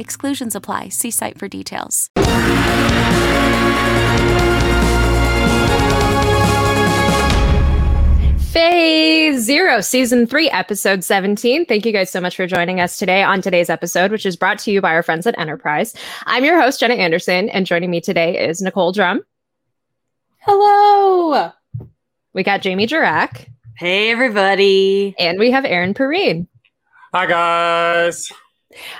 Exclusions apply. See site for details. Phase Zero, Season 3, Episode 17. Thank you guys so much for joining us today on today's episode, which is brought to you by our friends at Enterprise. I'm your host, Jenna Anderson, and joining me today is Nicole Drum. Hello. We got Jamie Jirak. Hey, everybody. And we have Aaron Perine. Hi, guys.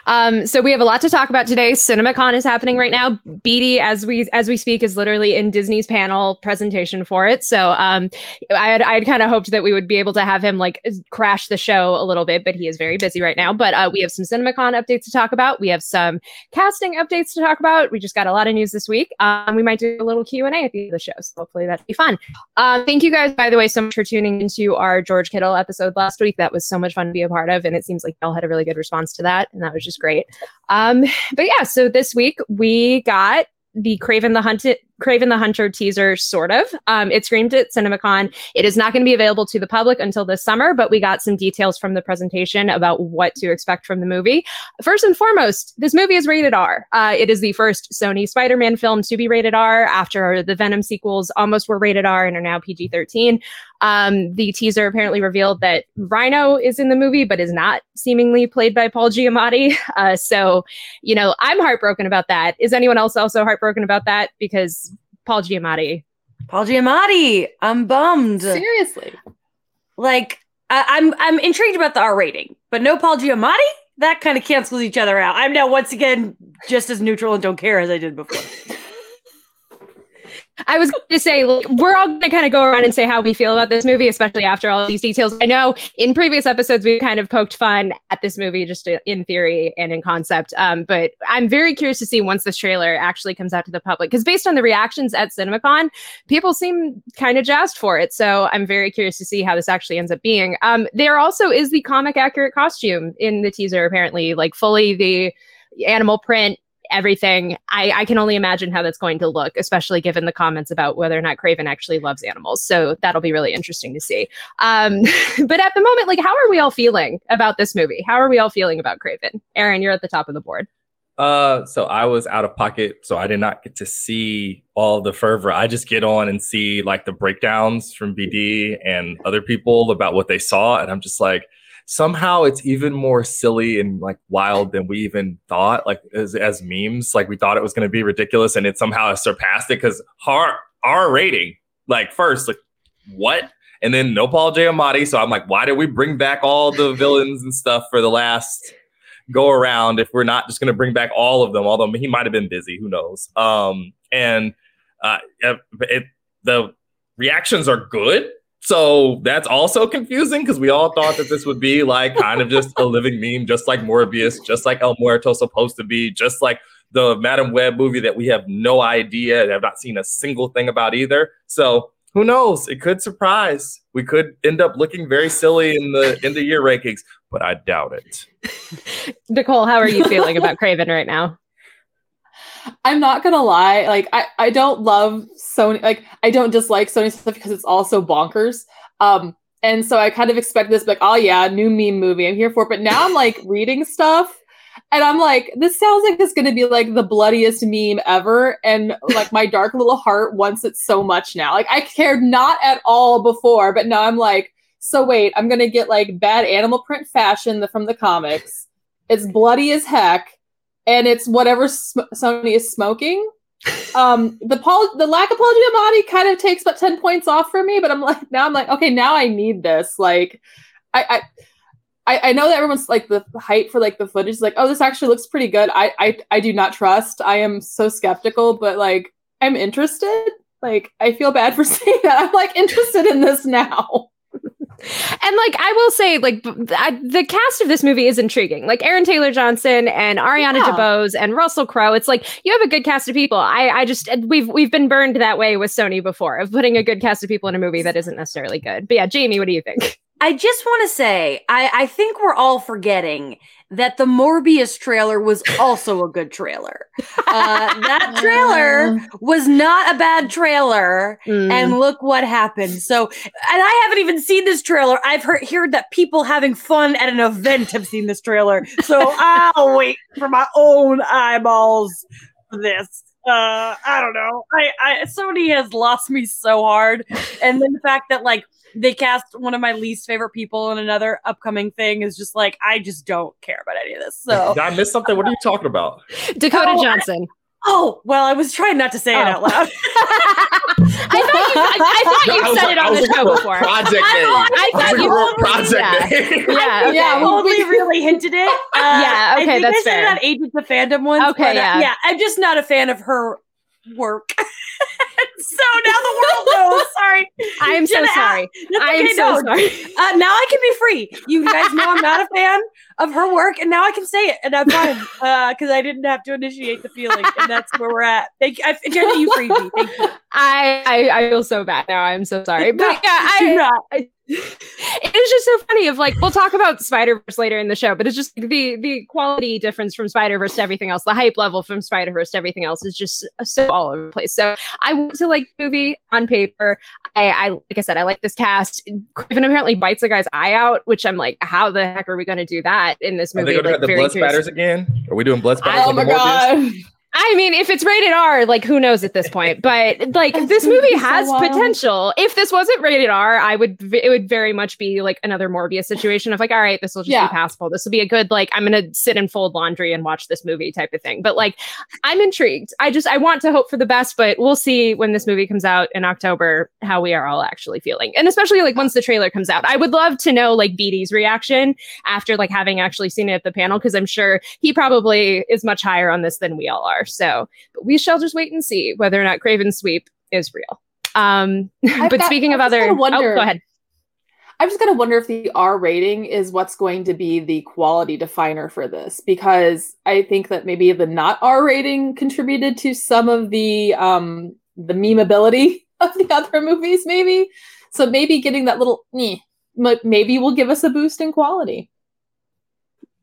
Um, so we have a lot to talk about today. CinemaCon is happening right now. BD, as we as we speak, is literally in Disney's panel presentation for it. So um, I had I had kind of hoped that we would be able to have him like crash the show a little bit, but he is very busy right now. But uh, we have some CinemaCon updates to talk about. We have some casting updates to talk about. We just got a lot of news this week. Um, we might do a little Q and A at the end of the show. So hopefully that'll be fun. Um, thank you guys, by the way, so much for tuning into our George Kittle episode last week. That was so much fun to be a part of, and it seems like y'all had a really good response to that and that was just great. Um, but yeah, so this week we got the Kraven the Hunted Kraven the Hunter teaser, sort of. Um, it screamed at CinemaCon. It is not going to be available to the public until this summer, but we got some details from the presentation about what to expect from the movie. First and foremost, this movie is rated R. Uh, it is the first Sony Spider Man film to be rated R after the Venom sequels almost were rated R and are now PG 13. Um, the teaser apparently revealed that Rhino is in the movie, but is not seemingly played by Paul Giamatti. Uh, so, you know, I'm heartbroken about that. Is anyone else also heartbroken about that? Because Paul Giamatti. Paul Giamatti. I'm bummed. Seriously. Like I- I'm I'm intrigued about the R rating, but no Paul Giamatti? That kind of cancels each other out. I'm now once again just as neutral and don't care as I did before. I was going to say, we're all going to kind of go around and say how we feel about this movie, especially after all these details. I know in previous episodes, we kind of poked fun at this movie just in theory and in concept. Um, but I'm very curious to see once this trailer actually comes out to the public, because based on the reactions at CinemaCon, people seem kind of jazzed for it. So I'm very curious to see how this actually ends up being. Um, there also is the comic accurate costume in the teaser, apparently, like fully the animal print everything. I, I, can only imagine how that's going to look, especially given the comments about whether or not Kraven actually loves animals. So that'll be really interesting to see. Um, but at the moment, like, how are we all feeling about this movie? How are we all feeling about Kraven? Aaron, you're at the top of the board. Uh, so I was out of pocket, so I did not get to see all the fervor. I just get on and see like the breakdowns from BD and other people about what they saw, and I'm just like, somehow it's even more silly and like wild than we even thought like as, as memes. Like we thought it was going to be ridiculous and it somehow surpassed it because our our rating like first like what? And then no paul giamatti so i'm like why did we bring back all the villains and stuff for the last go around if we're not just going to bring back all of them? Although he might have been busy who knows? Um and uh it, the reactions are good so that's also confusing because we all thought that this would be like kind of just a living meme, just like Morbius, just like El Muerto supposed to be, just like the Madame Web movie that we have no idea, and have not seen a single thing about either. So who knows? It could surprise. We could end up looking very silly in the in the year rankings, but I doubt it. Nicole, how are you feeling about Kraven right now? I'm not gonna lie, like I, I don't love Sony like I don't dislike Sony stuff because it's all so bonkers. Um and so I kind of expect this like, oh yeah, new meme movie, I'm here for. But now I'm like reading stuff and I'm like, this sounds like it's gonna be like the bloodiest meme ever. And like my dark little heart wants it so much now. Like I cared not at all before, but now I'm like, so wait, I'm gonna get like bad animal print fashion from the comics. It's bloody as heck and it's whatever sm- Sony is smoking. Um, the Paul, the lack of Giamatti kind of takes about ten points off for me, but I'm like now I'm like okay now I need this. Like, I I I, know that everyone's like the hype for like the footage is like oh this actually looks pretty good. I I I do not trust. I am so skeptical, but like I'm interested. Like I feel bad for saying that. I'm like interested in this now. And like I will say, like I, the cast of this movie is intriguing. Like Aaron Taylor Johnson and Ariana Yeah. DeBose and Russell Crowe. It's like you have a good cast of people. I I just we've we've been burned that way with Sony before of putting a good cast of people in a movie that isn't necessarily good. But yeah, Jamie, what do you think? I just want to say, I, I think we're all forgetting that the Morbius trailer was also a good trailer. Uh, that trailer was not a bad trailer. Mm. And look what happened. So, and I haven't even seen this trailer. I've heard, heard that people having fun at an event have seen this trailer. So I'll wait for my own eyeballs for this. Uh, I don't know. I, I Sony has lost me so hard, and then the fact that like they cast one of my least favorite people in another upcoming thing is just like I just don't care about any of this. So, Did I miss something? What are you talking about? Dakota Oh, I- Johnson. oh well, I was trying not to say it Oh. out loud. I thought you, I, I thought I you was said like- it I on was the show before. Project name. I was thought looking you for a told me project that. name. Yeah, okay. Yeah, we- only really hinted it. Uh, Yeah, I okay, think that's I said fair. it on Agents of Fandom once. Okay, but, uh, yeah. yeah. I'm just not a fan of her work. so now the world knows. Sorry, I am so sorry. I am so sorry. Uh, now I can be free. You guys know I'm not a fan of her work, and now I can say it, and I'm fine because I didn't have to initiate the feeling, and that's where we're at. Thank you, I, Jenna. You freed me. Thank you. I, I I feel so bad now. I'm so sorry. But No, yeah, do I, not. It is just so funny of like we'll talk about Spider Verse later in the show, but it's just the the quality difference from Spider Verse to everything else, the hype level from Spider Verse to everything else is just so all over the place. So I went to like the movie on paper. I, I like I said, I like this cast. Kraven apparently bites a guy's eye out, which I'm like, how the heck are we going to do that in this Are movie? they going to Like, have the blood curious. spatters again? Are we doing blood spatters? Oh on the my god. I mean, if it's rated R, like who knows at this point? But like this movie be so has potential. If this wasn't rated R, I would it would very much be like another Morbius situation of like, all right, this will just Yeah. be passable. This will be a good like I'm gonna sit and fold laundry and watch this movie type of thing. But like, I'm intrigued. I just I want to hope for the best, but we'll see when this movie comes out in October how we are all actually feeling, and especially like once the trailer comes out. I would love to know like BD's reaction after like having actually seen it at the panel because I'm sure he probably is much higher on this than we all are. So but we shall just wait and see whether or not Kraven's sweep is real. Um, but got- speaking of other, wonder- oh, go ahead. I'm just gonna wonder if the R rating is what's going to be the quality definer for this because I think that maybe the not R rating contributed to some of the um the memeability of the other movies, maybe. So maybe getting that little "Nyeh," maybe will give us a boost in quality.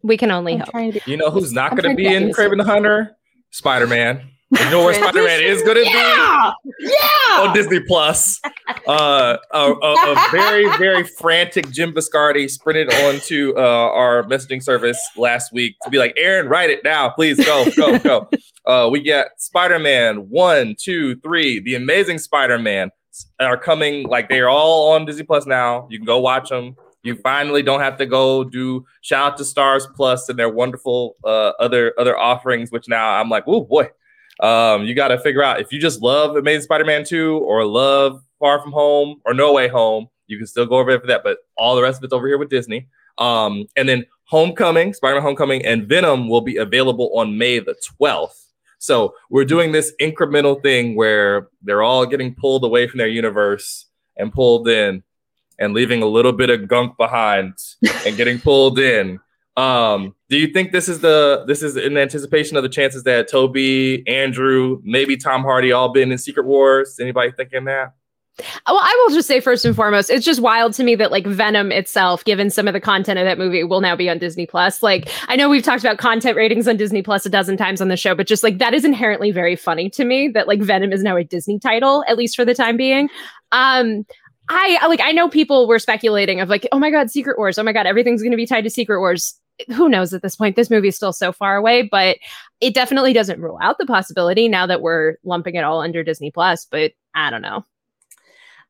We can only I'm hope. to be You know who's not going to be in Craven the Hunter? Spider Man. You know where Spider Man is going to be? yeah, yeah. on Disney Plus. Uh, a, a, a very, very frantic Jim Viscardi sprinted onto uh, our messaging service last week to be like, Aaron, write it now. Please go, go, go. Uh, we get Spider Man one, two, three, The Amazing Spider Man are coming. Like, they are all on Disney Plus now. You can go watch them. You finally don't have to go do shout out to Starz Plus and their wonderful uh, other other offerings, which now I'm like, oh boy, um, you got to figure out if you just love Amazing Spider-Man 2 or love Far From Home or No Way Home, you can still go over there for that. But all the rest of it's over here with Disney. Um, and then Homecoming, Spider-Man Homecoming, and Venom will be available on May the 12th. So we're doing this incremental thing where they're all getting pulled away from their universe and pulled in and leaving a little bit of gunk behind and getting pulled in. Um, do you think this is the this is in anticipation of the chances that Tobey, Andrew, maybe Tom Hardy all been in Secret Wars? Anybody thinking that? Well, I will just say first and foremost, it's just wild to me that like Venom itself, given some of the content of that movie, will now be on Disney Plus. Like, I know we've talked about content ratings on Disney Plus a dozen times on the show, but just like that is inherently very funny to me that like Venom is now a Disney title, at least for the time being. Um, I like I know people were speculating of like, oh my god, Secret Wars, oh my god, everything's gonna be tied to Secret Wars. Who knows at this point? This movie is still so far away, but it definitely doesn't rule out the possibility now that we're lumping it all under Disney Plus. But I don't know.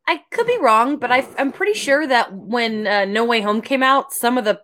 I could be wrong, but I, I'm pretty sure that when uh, No Way Home came out, some of the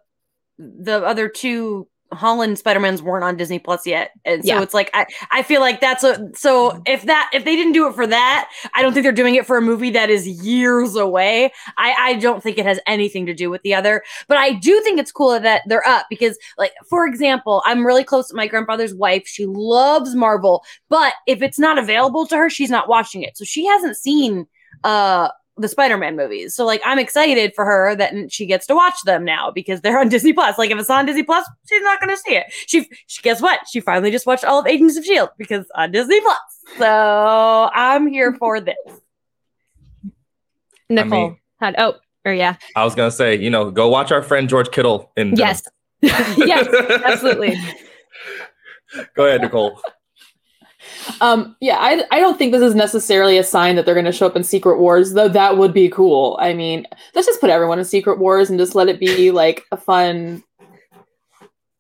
the other two Holland Spider-Mans weren't on Disney Plus yet, and so Yeah. it's like I, I feel like that's a so if that if they didn't do it for that, I don't think they're doing it for a movie that is years away. I I don't think it has anything to do with the other, but I do think it's cool that they're up because like for example, I'm really close to my grandfather's wife. She loves Marvel, but if it's not available to her, she's not watching it, so she hasn't seen uh the Spider-Man movies. So like I'm excited for her that she gets to watch them now because they're on Disney Plus. Like if it's on Disney Plus, she's not going to see it. She, she guess what? She finally just watched all of Agents of Shield because on Disney Plus. So I'm here for this. Nicole mean- had oh or yeah I was gonna say, you know, go watch our friend George Kittle in. yes yes absolutely. go ahead, Nicole. Um, yeah, I, I don't think this is necessarily a sign that they're going to show up in Secret Wars, though that would be cool. I mean, let's just put everyone in Secret Wars and just let it be like a fun.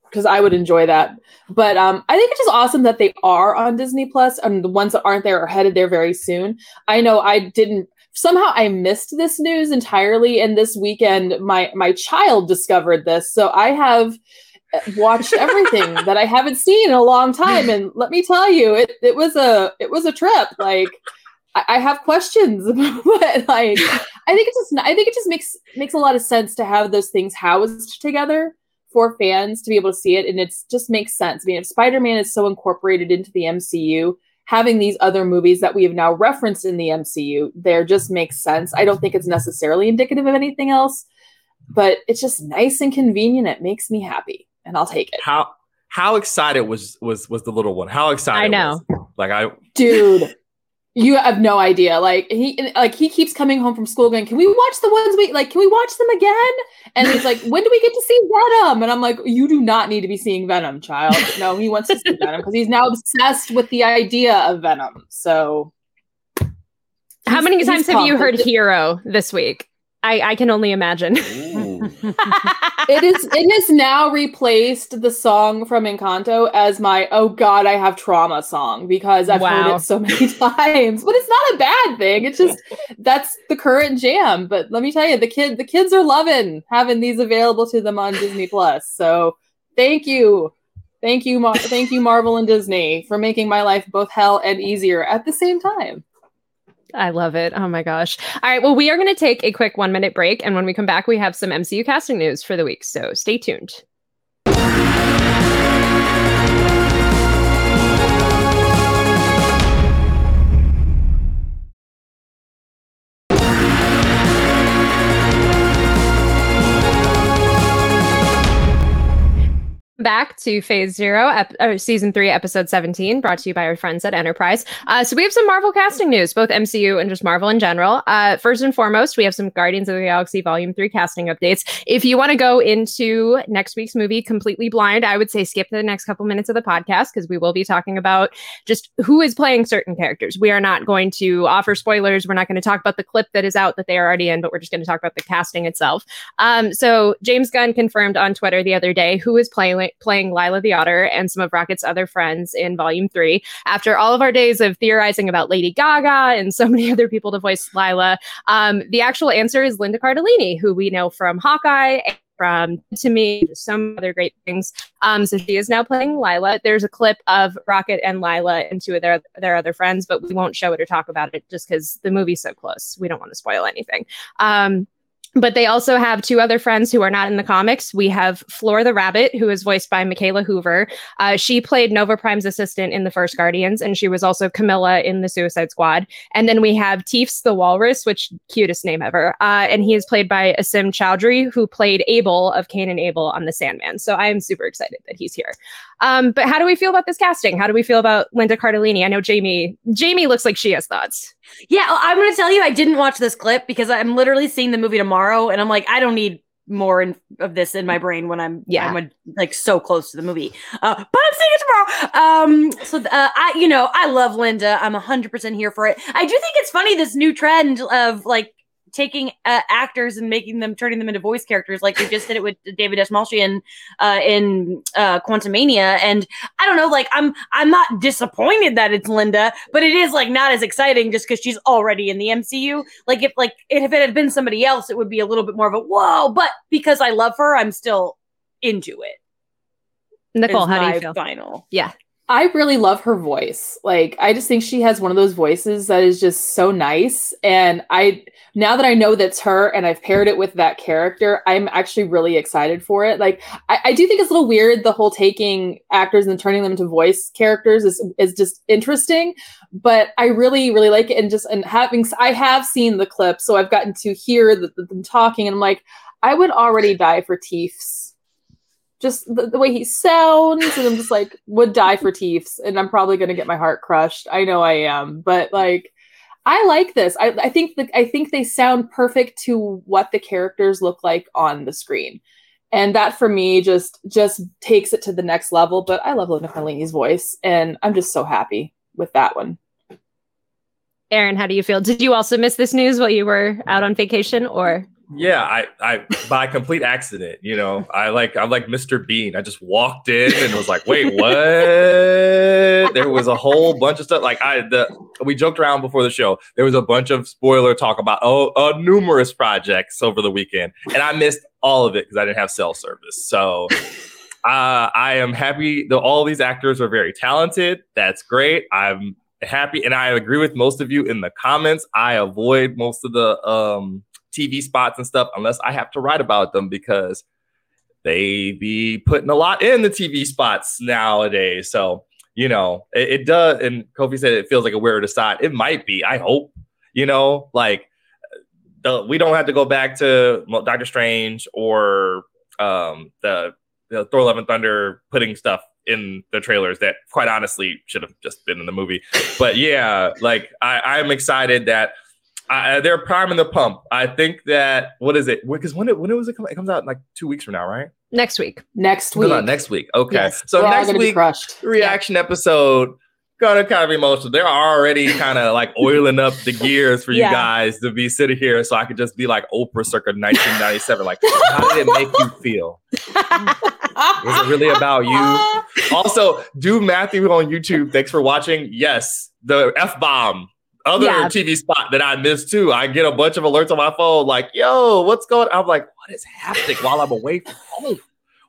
Because I would enjoy that, but um, I think it's just awesome that they are on Disney Plus, and the ones that aren't there are headed there very soon. I know I didn't somehow I missed this news entirely, and this weekend my my child discovered this, so I have watched everything that I haven't seen in a long time. And let me tell you, it, it was a it was a trip. Like I, I have questions, but like I think it's just I think it just makes makes a lot of sense to have those things housed together for fans to be able to see it, and it just makes sense. I mean, if Spider Man is so incorporated into the MCU. Having these other movies that we have now referenced in the MCU, there just makes sense. I don't think it's necessarily indicative of anything else, but it's just nice and convenient. It makes me happy and I'll take it. How how excited was was was the little one? How excited? I know. was- Like I Dude, you have no idea. Like he like he keeps coming home from school going, "Can we watch the ones we like? Can we watch them again?" And he's like, "When do we get to see Venom?" And I'm like, "You do not need to be seeing Venom, child. No, he wants to see Venom because he's now obsessed with the idea of Venom." So How many times have you heard hero this week? I I can only imagine. it is it has now replaced the song from Encanto as my oh god I have trauma song because I've heard it so many times. But it's not a bad thing. It's just that's the current jam. But let me tell you, the kid the kids are loving having these available to them on Disney Plus. So thank you. Thank you, Mar- thank you, Marvel and Disney, for making my life both hell and easier at the same time. I love it. Oh my gosh. All right. Well, we are going to take a quick one minute break. And when we come back, we have some MCU casting news for the week. So stay tuned. Back to Phase Zero, ep- or Season Three, Episode Seventeen, brought to you by our friends at Enterprise. Uh, so we have some Marvel casting news, both MCU and just Marvel in general. Uh, first and foremost, we have some Guardians of the Galaxy Volume Three casting updates. If you want to go into next week's movie completely blind, I would say skip the next couple minutes of the podcast because we will be talking about just who is playing certain characters. We are not going to offer spoilers. We're not going to talk about the clip that is out that they are already in, but we're just going to talk about the casting itself. Um, so James Gunn confirmed on Twitter the other day who is playing playing Lila the Otter and some of Rocket's other friends in Volume Three. After all of our days of theorizing about Lady Gaga and so many other people to voice Lila, um, the actual answer is Linda Cardellini, who we know from Hawkeye. From to me, some other great things. Um, so she is now playing Lila. There's a clip of Rocket and Lila and two of their their other friends, but we won't show it or talk about it just because the movie's so close. We don't want to spoil anything. Um, but they also have two other friends who are not in the comics. We have Floor the Rabbit, who is voiced by Mikaela Hoover. Uh, she played Nova Prime's assistant in the first Guardians, and she was also Camilla in the Suicide Squad. And then we have Teefs the Walrus, which cutest name ever. Uh, and he is played by Asim Chaudhry, who played Abel of Cain and Abel on The Sandman. So I am super excited that he's here. Um, but how do we feel about this casting? How do we feel about Linda Cardellini? I know Jamie. Jamie looks like she has thoughts. Yeah, I'm going to tell you, I didn't watch this clip because I'm literally seeing the movie tomorrow, and I'm like, I don't need more in, of this in my brain when I'm Yeah. I'm like so close to the movie. Uh, but I'm seeing it tomorrow. Um, so uh, I, you know, I love Linda. I'm 100 percent here for it. I do think it's funny this new trend of like taking uh, actors and making them turning them into voice characters like they just did it with David Dastmalchian uh, in uh, Quantumania and I don't know like I'm I'm not disappointed that it's Linda but it is like not as exciting just because she's already in the MCU like if like if it had been somebody else it would be a little bit more of a whoa but because I love her I'm still into it Nicole, how do you feel? final Yeah. I really love her voice. Like I just think she has one of those voices that is just so nice. And I now that I know that's her and I've paired it with that character, I'm actually really excited for it. Like I, I do think it's a little weird the whole taking actors and turning them into voice characters is is just interesting. But I really, really like it. And just and having I have seen the clip, so I've gotten to hear the, the, them talking, and I'm like, I would already die for Teefs just the, the, way he sounds and i'm just like would die for Teefs and i'm probably going to get my heart crushed. I know i am but like i like this. I, I think that i think they sound perfect to what the characters look like on the screen. And that for me just just takes it to the next level but i love linda cardellini's voice and i'm just so happy with that one. Aaron, how do you feel? Did you also miss this news while you were out on vacation or yeah, I, I by complete accident, you know, I like I'm like Mr. Bean. I just walked in and was like, wait, what? There was a whole bunch of stuff. Like I the we joked around before the show. There was a bunch of spoiler talk about oh uh, numerous projects over the weekend, and I missed all of it because I didn't have cell service. So uh, I am happy that all these actors are very talented. That's great. I'm happy, and I agree with most of you in the comments. I avoid most of the um TV spots and stuff unless I have to write about them because they be putting a lot in the TV spots nowadays. So, you know, it, it does. And Kofi said it feels like a weird aside. It might be. I hope, you know, like the, we don't have to go back to Doctor Strange or um, the, the Thor Love and Thunder putting stuff in the trailers that quite honestly should have just been in the movie. But yeah, like I, I'm excited that I, they're priming the pump. I think that what is it? Because when it when it was it, come, it comes out like two weeks from now, right? Next week. Next week. No, next week. Okay. Yes, so next week reaction yeah. episode gonna kind of emotional. They're already kind of like oiling up the gears for you yeah. guys to be sitting here, so I could just be like Oprah circa 1997. Like, how did it make you feel? Was it really about you? Also, do Matthew on YouTube. Thanks for watching. Yes, the f bomb other yeah. TV spot that I missed too. I get a bunch of alerts on my phone, like, "Yo, what's going?" on? I'm like, "What is happening?" While I'm away from home.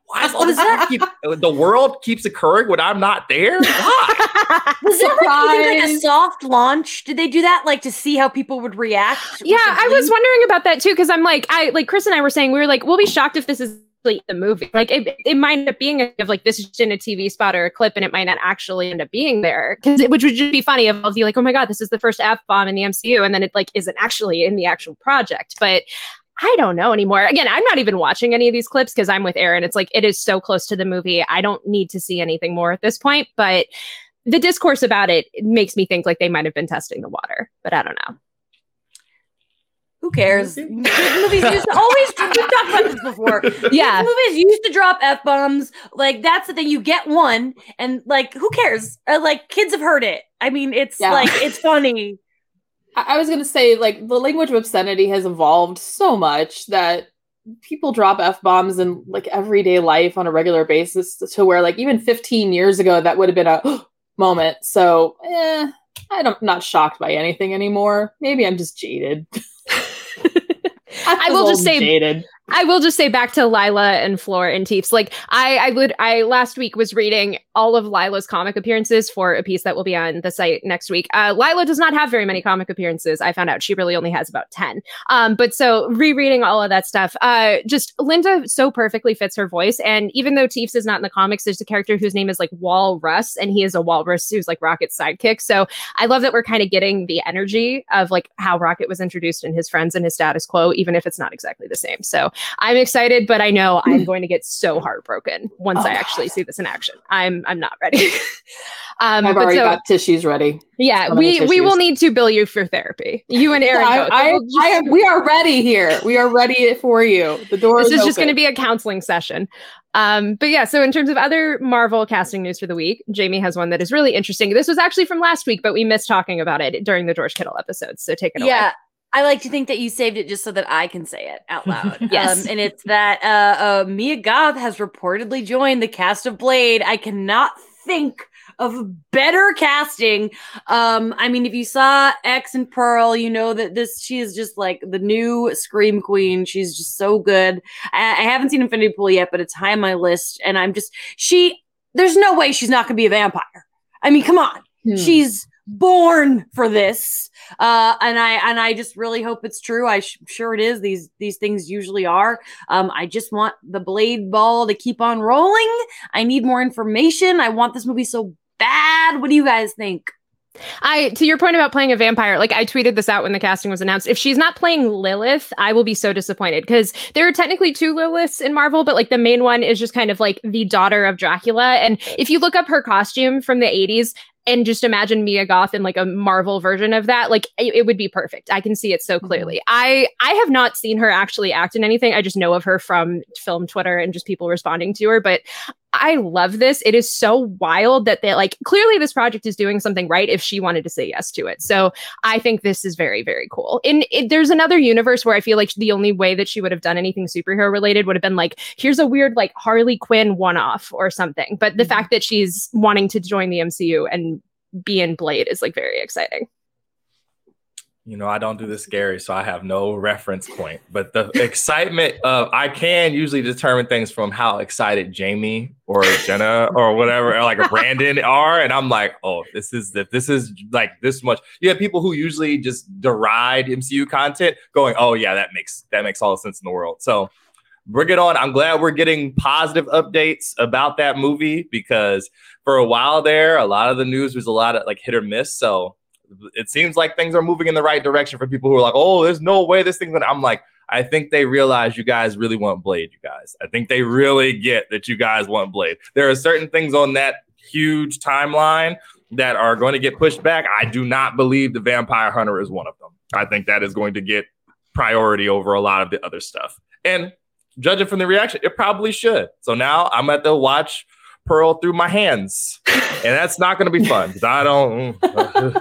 Why is all this keep, the world keeps occurring when I'm not there? Why? was there like, like a soft launch? Did they do that like to see how people would react? Yeah, I was wondering about that too because I'm like, I like Chris and I were saying we were like, we'll be shocked if this is the movie. Like it, it might end up being a, like this is just in a TV spot or a clip, and it might not actually end up being there. Because which would just be funny if I'll be like, oh my god, this is the first f bomb in the MCU, and then it like isn't actually in the actual project. But I don't know anymore. Again, I'm not even watching any of these clips because I'm with Aaron. It's like it is so close to the movie. I don't need to see anything more at this point. But the discourse about it, it makes me think like they might have been testing the water, but I don't know. Who cares? movies used to always we've talked about this before. Yeah, movies used to drop f bombs. Like that's the thing. You get one, and like who cares? Uh, like kids have heard it. I mean, it's yeah. like it's funny. I-, I was gonna say like the language of obscenity has evolved so much that people drop f bombs in like everyday life on a regular basis to where like even 15 years ago that would have been a moment. So, eh, I don't not shocked by anything anymore. Maybe I'm just jaded. I will just say jaded. I will just say back to Lila and Floor and Teefs. Like I, I would, I last week was reading all of Lila's comic appearances for a piece that will be on the site next week. Uh, Lila does not have very many comic appearances. I found out she really only has about ten. Um, but so rereading all of that stuff, uh, just Linda so perfectly fits her voice. And even though Teefs is not in the comics, there's a character whose name is like Walrus, and he is a walrus who's like Rocket's sidekick. So I love that we're kind of getting the energy of like how Rocket was introduced and his friends and his status quo, even if it's not exactly the same. So I'm excited, but I know I'm going to get so heartbroken once oh, I actually God. see this in action. I'm I'm not ready. um, I've already so, got tissues ready. Yeah, we we will need to bill you for therapy. You and Aaron. I, I, just, I am, we are ready here. We are ready for you. The door. This is, is just going to be a counseling session. Um, but yeah, so in terms of other Marvel casting news for the week, Jamie has one that is really interesting. This was actually from last week, but we missed talking about it during the George Kittle episode. So take it yeah, away. Yeah, I like to think that you saved it just so that I can say it out loud. yes. Um, and it's that uh, uh, Mia Goth has reportedly joined the cast of Blade. I cannot think of better casting. Um, I mean, if you saw X and Pearl, you know that this she is just like the new Scream Queen. She's just so good. I, I haven't seen Infinity Pool yet, but it's high on my list, and I'm just she there's no way she's not going to be a vampire. I mean, come on. Hmm. She's born for this. Uh, and I and I just really hope it's true. I sh- sure it is. These these things usually are. Um, I just want the blade ball to keep on rolling. I need more information. I want this movie so bad. What do you guys think? I to your point about playing a vampire, like I tweeted this out when the casting was announced. If she's not playing Lilith, I will be so disappointed because there are technically two Liliths in Marvel, but like the main one is just kind of like the daughter of Dracula. And if you look up her costume from the 80s, and just imagine Mia Goth in like a Marvel version of that, like it, it would be perfect. I can see it so mm-hmm. clearly. I I have not seen her actually act in anything. I just know of her from film Twitter and just people responding to her. But I love this. It is so wild that they like clearly this project is doing something right if she wanted to say yes to it. So I think this is very, very cool. And it, there's another universe where I feel like the only way that she would have done anything superhero related would have been like, here's a weird like Harley Quinn one off or something. But the mm-hmm. fact that she's wanting to join the MCU and be in Blade is like very exciting. You know, I don't do the scary, so I have no reference point. But the excitement of I can usually determine things from how excited Jamie or Jenna or whatever, or like Brandon are, and I'm like, oh, this is if this is like this much. You have people who usually just deride MCU content, going, oh yeah, that makes that makes all the sense in the world. So bring it on. I'm glad we're getting positive updates about that movie because for a while there, a lot of the news was a lot of like hit or miss. So it seems like things are moving in the right direction for people who are like, oh, there's no way this thing's gonna. I'm like, I think they realize you guys really want Blade, you guys. I think they really get that you guys want Blade. There are certain things on that huge timeline that are going to get pushed back. I do not believe the Vampire Hunter is one of them. I think that is going to get priority over a lot of the other stuff. And judging from the reaction, it probably should. So now I'm at the watch Pearl through my hands, and that's not going to be fun because I don't. Mm, uh,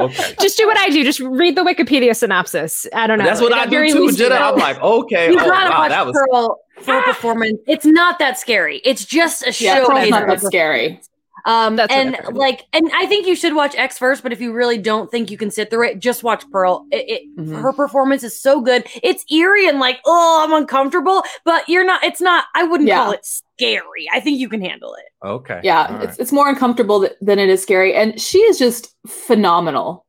okay. Just do what I do. Just read the Wikipedia synopsis. I don't know. That's what At I do too, least do Jenna. I'm like, okay, You oh, gotta wow, watch that was Pearl for a ah! performance. It's not that scary. It's just a show. Yeah, it's not that scary. Um, That's and like, and I think you should watch X first. But if you really don't think you can sit through it, just watch Pearl. It, it Mhm. her performance is so good. It's eerie and like, oh, I'm uncomfortable. But you're not. It's not. I wouldn't Yeah. call it scary. I think you can handle it. okay. Yeah, All it's right. it's more uncomfortable th- than it is scary, and she is just phenomenal.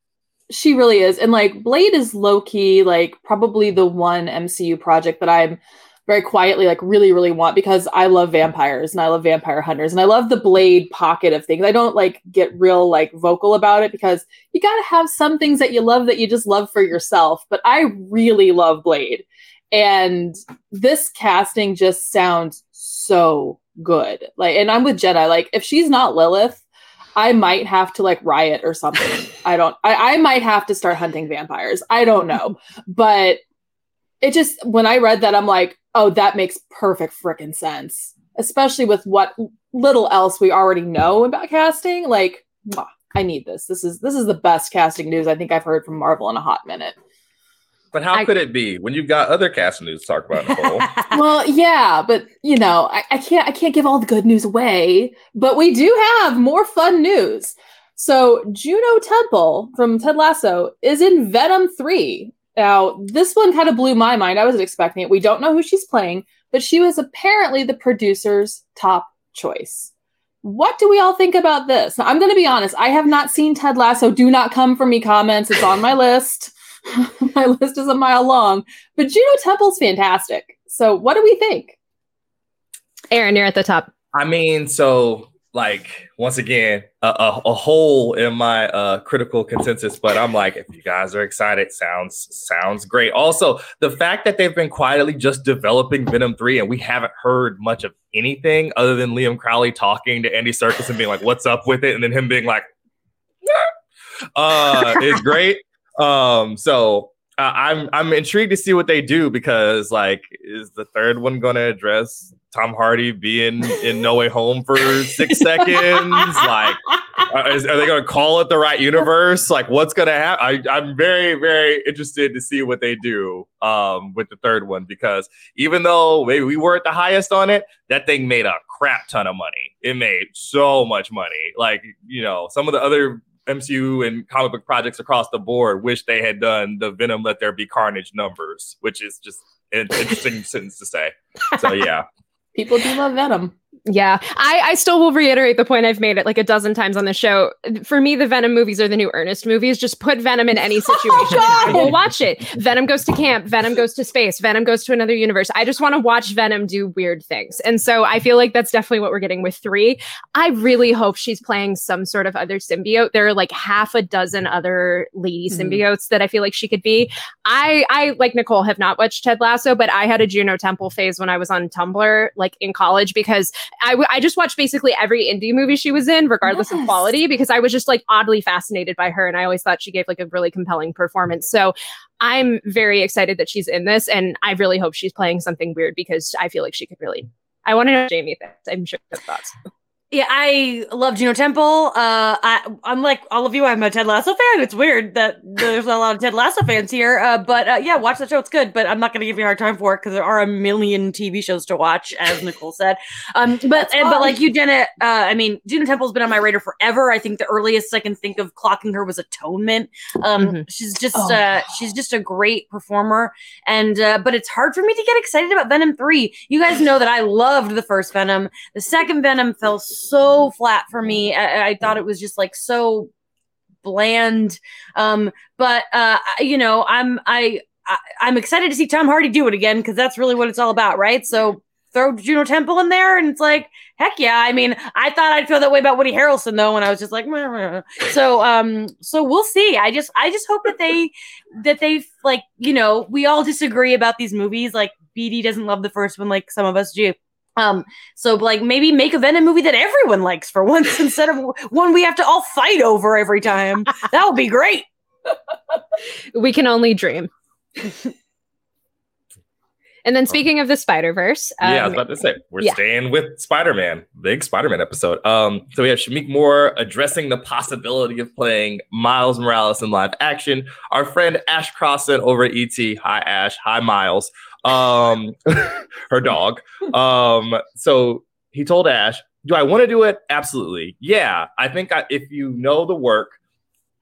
She really is, and like Blade is low key, like probably the one MCU project that I'm very quietly like really really want because I love vampires and I love vampire hunters and I love the Blade pocket of things. I don't like get real like vocal about it because you got to have some things that you love that you just love for yourself. But I really love Blade, and this casting just sounds so good. Like, and I'm with Jedi Like, if she's not Lilith, I might have to like riot or something. I don't. I, I might have to start hunting vampires. I don't know, but it just when I read that, I'm like, oh, that makes perfect freaking sense. Especially with what little else we already know about casting. Like, mwah, I need this. This is this is the best casting news I think I've heard from Marvel in a hot minute. But how I- could it be when you've got other cast news to talk about, Nicole? well, yeah, but you know, I, I can't I can't give all the good news away. But we do have more fun news. So Juno Temple from Ted Lasso is in Venom 3. Now, this one kind of blew my mind. I wasn't expecting it. We don't know who she's playing, but she was apparently the producer's top choice. What do we all think about this? Now, I'm going to be honest. I have not seen Ted Lasso. Do not come for me comments. It's on my list. my list is a mile long. But Juno Temple's fantastic. So, what do we think? Aaron, you're at the top. I mean, so like once again, a, a, a hole in my uh, critical consensus. But I'm like, if you guys are excited, sounds sounds great. Also, the fact that they've been quietly just developing Venom three, and we haven't heard much of anything other than Liam Crowley talking to Andy Serkis and being like, "What's up with it?" and then him being like, "Uh, is great." Um, so uh, I'm I'm intrigued to see what they do because like, is the third one going to address Tom Hardy being in No Way Home for six seconds? Like, uh, is, are they going to call it the right universe? Like, what's going to happen? I'm very very interested to see what they do um with the third one because even though maybe we weren't the highest on it, that thing made a crap ton of money. It made so much money. Like, you know, some of the other MCU and comic book projects across the board wish they had done the Venom Let There Be Carnage numbers, which is just an interesting sentence to say. So yeah, People do love Venom. Yeah, I, I still will reiterate the point I've made it like a dozen times on the show. For me, the Venom movies are the new Ernest movies. Just put Venom in any situation. oh, I will watch it. Venom goes to camp. Venom goes to space. Venom goes to another universe. I just want to watch Venom do weird things. And so I feel like that's definitely what we're getting with three. I really hope she's playing some sort of other symbiote. There are like half a dozen other lady mm-hmm. symbiotes that I feel like she could be. I, I, like Nicole, have not watched Ted Lasso, but I had a Juno Temple phase when I was on Tumblr, like in college, because I, w- I just watched basically every indie movie she was in, regardless yes. of quality, because I was just like oddly fascinated by her. And I always thought she gave like a really compelling performance. So I'm very excited that she's in this. And I really hope she's playing something weird because I feel like she could really. I want to know Jamie thinks. I'm sure thoughts. Yeah, I love Juno Temple. Uh, I, I'm like all of you. I'm a Ted Lasso fan. It's weird that there's a lot of Ted Lasso fans here. Uh, but uh, yeah, watch the show. It's good. But I'm not going to give you a hard time for it because there are a million TV shows to watch, as Nicole said. Um, but and, but like you, Jenna. Uh, I mean, Juno Temple's been on my radar forever. I think the earliest I can think of clocking her was Atonement. Um, mm-hmm. she's just oh. uh, she's just a great performer. And uh, but it's hard for me to get excited about Venom three. You guys know that I loved the first Venom. The second Venom fell so flat for me. I, I thought it was just like so bland. Um, but uh, you know, I'm I, I I'm excited to see Tom Hardy do it again because that's really what it's all about, right? So throw Juno Temple in there, and it's like, heck yeah. I mean, I thought I'd feel that way about Woody Harrelson though, when I was just like, meh, meh. so um, so we'll see. I just I just hope that they that they like you know we all disagree about these movies. Like BD doesn't love the first one, like some of us do. Um, so like maybe make a Venom movie that everyone likes for once instead of one we have to all fight over every time. That would be great. we can only dream. and then speaking of the Spider Verse, um, yeah, I was um, about to say we're yeah. staying with Spider Man, big Spider Man episode. Um, so we have Shameik Moore addressing the possibility of playing Miles Morales in live action. Our friend Ash Crossan over at ET. Hi Ash. Hi Miles um, her dog. Um, so he told Ash, "Do I want to do it? Absolutely. Yeah. I think I, if you know the work,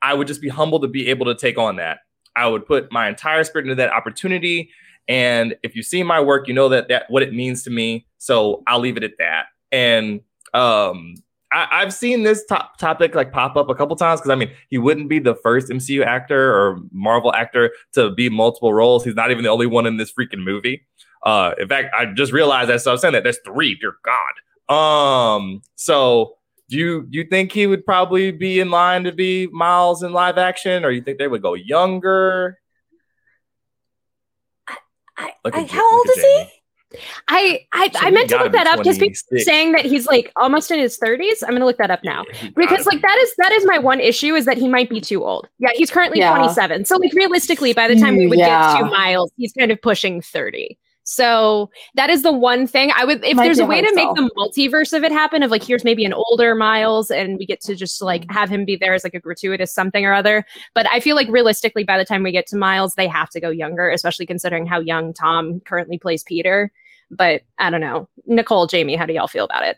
I would just be humbled to be able to take on that. I would put my entire spirit into that opportunity." And if you see my work, you know that that what it means to me. So I'll leave it at that. And um, I, have seen this top topic like pop up a couple times because I mean he wouldn't be the first MCU actor or Marvel actor to be multiple roles. He's not even the only one in this freaking movie. Uh, in fact, I just realized that. So I'm saying that there's three. Dear God. Um. So do you you think he would probably be in line to be Miles in live action, or you think they would go younger? I, I, I how old is he? I I, so I meant to look that up because people saying that he's like almost in his 30s. I'm gonna look that up now because like that is that is my one issue is that he might be too old. Yeah, he's currently yeah. 27. So like realistically, by the time we would mm, yeah. get to Miles, he's kind of pushing 30. So that is the one thing I would if Might there's a way to make the multiverse of it happen of like here's maybe an older Miles and we get to just like have him be there as like a gratuitous something or other. But I feel like realistically by the time we get to Miles, they have to go younger, especially considering how young Tom currently plays Peter. But I don't know. Nicole, Jamie, how do y'all feel about it?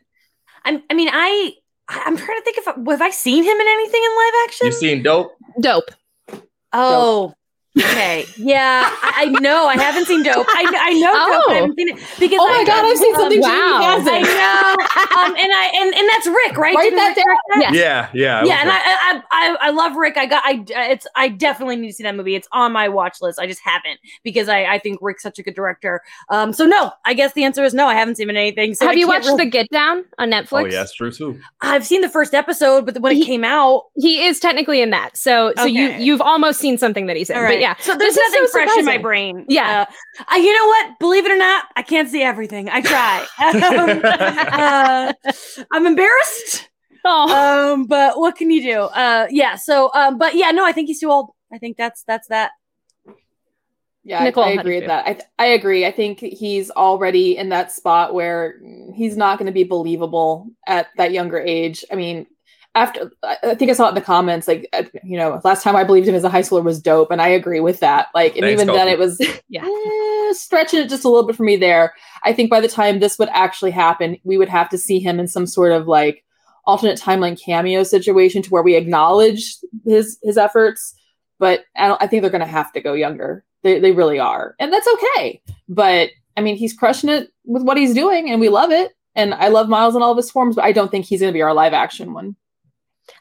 I'm, I mean, I I'm trying to think if have I seen him in anything in live action? You've seen Dope. Dope. Oh, Dope. Okay. Yeah, I, I, know. I haven't seen Dope. I, I know oh. Dope. I haven't seen it because oh my I, god, I've seen something um, wow. I know. Um, and I and, and that's Rick, right? Write that down. Yeah, yeah, yeah. yeah and I, I I I love Rick. I got I it's I definitely need to see that movie. It's on my watch list. I just haven't because I I think Rick's such a good director. Um, so no, I guess the answer is no. I haven't seen anything. So have I you watched really... The Get Down on Netflix? Oh yeah, that's true too. I've seen the first episode, but when he, it came out, he is technically in that. So so okay. you you've almost seen something that he's in. Right. But yeah, so there's nothing so fresh surprising. in my brain. Yeah. Uh, I, you know what? Believe it or not, I can't see everything. I try. um, uh, I'm embarrassed. Oh. Um, but what can you do? Uh, yeah. So, um, but yeah, no, I think he's too old. I think that's that's that. Yeah, Nicole, I, I agree with that. I, I agree. I think he's already in that spot where he's not going to be believable at that younger age. I mean, after I think I saw it in the comments, like uh, you know, last time I believed him as a high schooler was dope, and I agree with that. Like, and Thanks, even then, it was yeah eh, stretching it just a little bit for me there. I think by the time this would actually happen, we would have to see him in some sort of like alternate timeline cameo situation to where we acknowledge his his efforts. But I, I think they're going to have to go younger. They they really are, and that's okay. But I mean, he's crushing it with what he's doing, and we love it. And I love Miles in all of his forms, but I don't think he's going to be our live action one.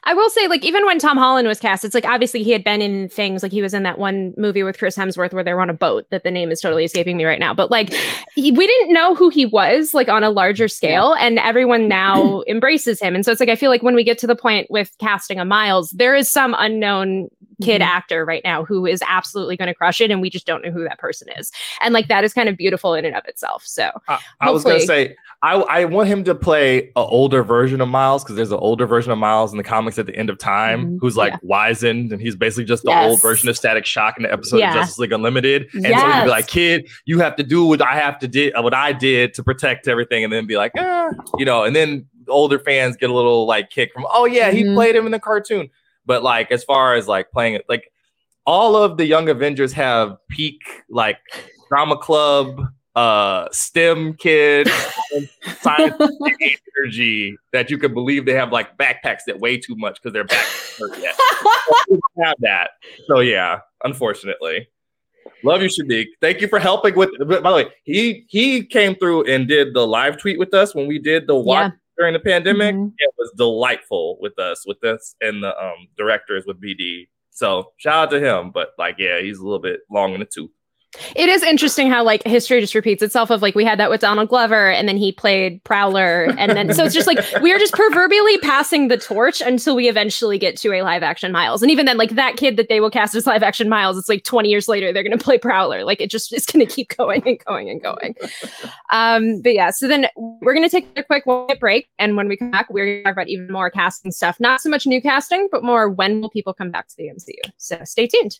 I will say, like, even when Tom Holland was cast, it's like obviously he had been in things like he was in that one movie with Chris Hemsworth where they were on a boat that the name is totally escaping me right now. But like, he, we didn't know who he was like on a larger scale, and everyone now embraces him. And so it's like, I feel like when we get to the point with casting a Miles, there is some unknown kid Mhm. actor right now who is absolutely going to crush it, and we just don't know who that person is. And like, that is kind of beautiful in and of itself. So I, I was gonna say I I want him to play an older version of Miles because there's an older version of Miles in the comics at the end of time Mhm. who's like Yeah. wizened and he's basically just the Yes. old version of Static Shock in the episode Yeah. of Justice League Unlimited. And so he'd be like, "Kid, you have to do what I have to did what I did to protect everything," and then be like, ah, you know, and then older fans get a little like kick from, "Oh yeah, he Mhm. played him in the cartoon." But like as far as like playing it, like all of the Young Avengers have peak like drama club, uh, STEM kid, scientific energy that you can believe they have like backpacks that weigh too much because their back hurt yet. We have that. So yeah, unfortunately. Love you, Shameik. Thank you for helping with. By the way, he he came through and did the live tweet with us when we did the watch Yeah. during the pandemic. Mhm. It was delightful with us, with us and the um directors with BD. So shout out to him. But like, yeah, he's a little bit long in the tooth. It is interesting how like history just repeats itself of like we had that with Donald Glover and then he played Prowler and then so it's just like we're just proverbially passing the torch until we eventually get to a live action Miles. And even then like that kid that they will cast as live action Miles it's like 20 years later they're going to play Prowler. Like it just is going to keep going and going and going. um but yeah, so then we're going to take a quick one break and when we come back we're going to talk about even more casting stuff. Not so much new casting, but more when will people come back to the MCU. So stay tuned.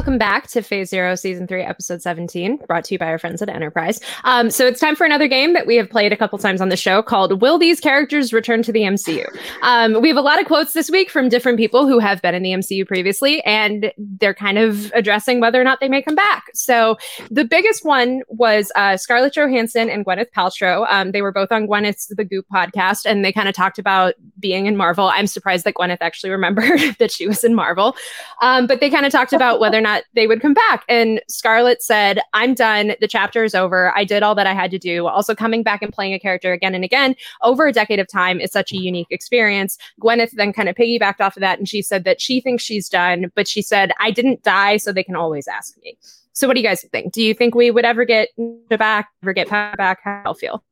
Welcome back to Phase Zero, Season Three, Episode Seventeen, brought to you by our friends at Enterprise. Um, so it's time for another game that we have played a couple times on the show called "Will These Characters Return to the MCU?" Um, we have a lot of quotes this week from different people who have been in the MCU previously, and they're kind of addressing whether or not they may come back. So the biggest one was uh, Scarlett Johansson and Gwyneth Paltrow. Um, they were both on Gwyneth's The Goop podcast, and they kind of talked about being in Marvel. I'm surprised that Gwyneth actually remembered that she was in Marvel. Um, but they kind of talked about whether or not they would come back. And Scarlett said, I'm done. The chapter is over. I did all that I had to do. Also, coming back and playing a character again and again over a decade of time is such a unique experience. Gwyneth then kind of piggybacked off of that. And she said that she thinks she's done, but she said, I didn't die, so they can always ask me. So, what do you guys think? Do you think we would ever get back, ever get back? How do you feel?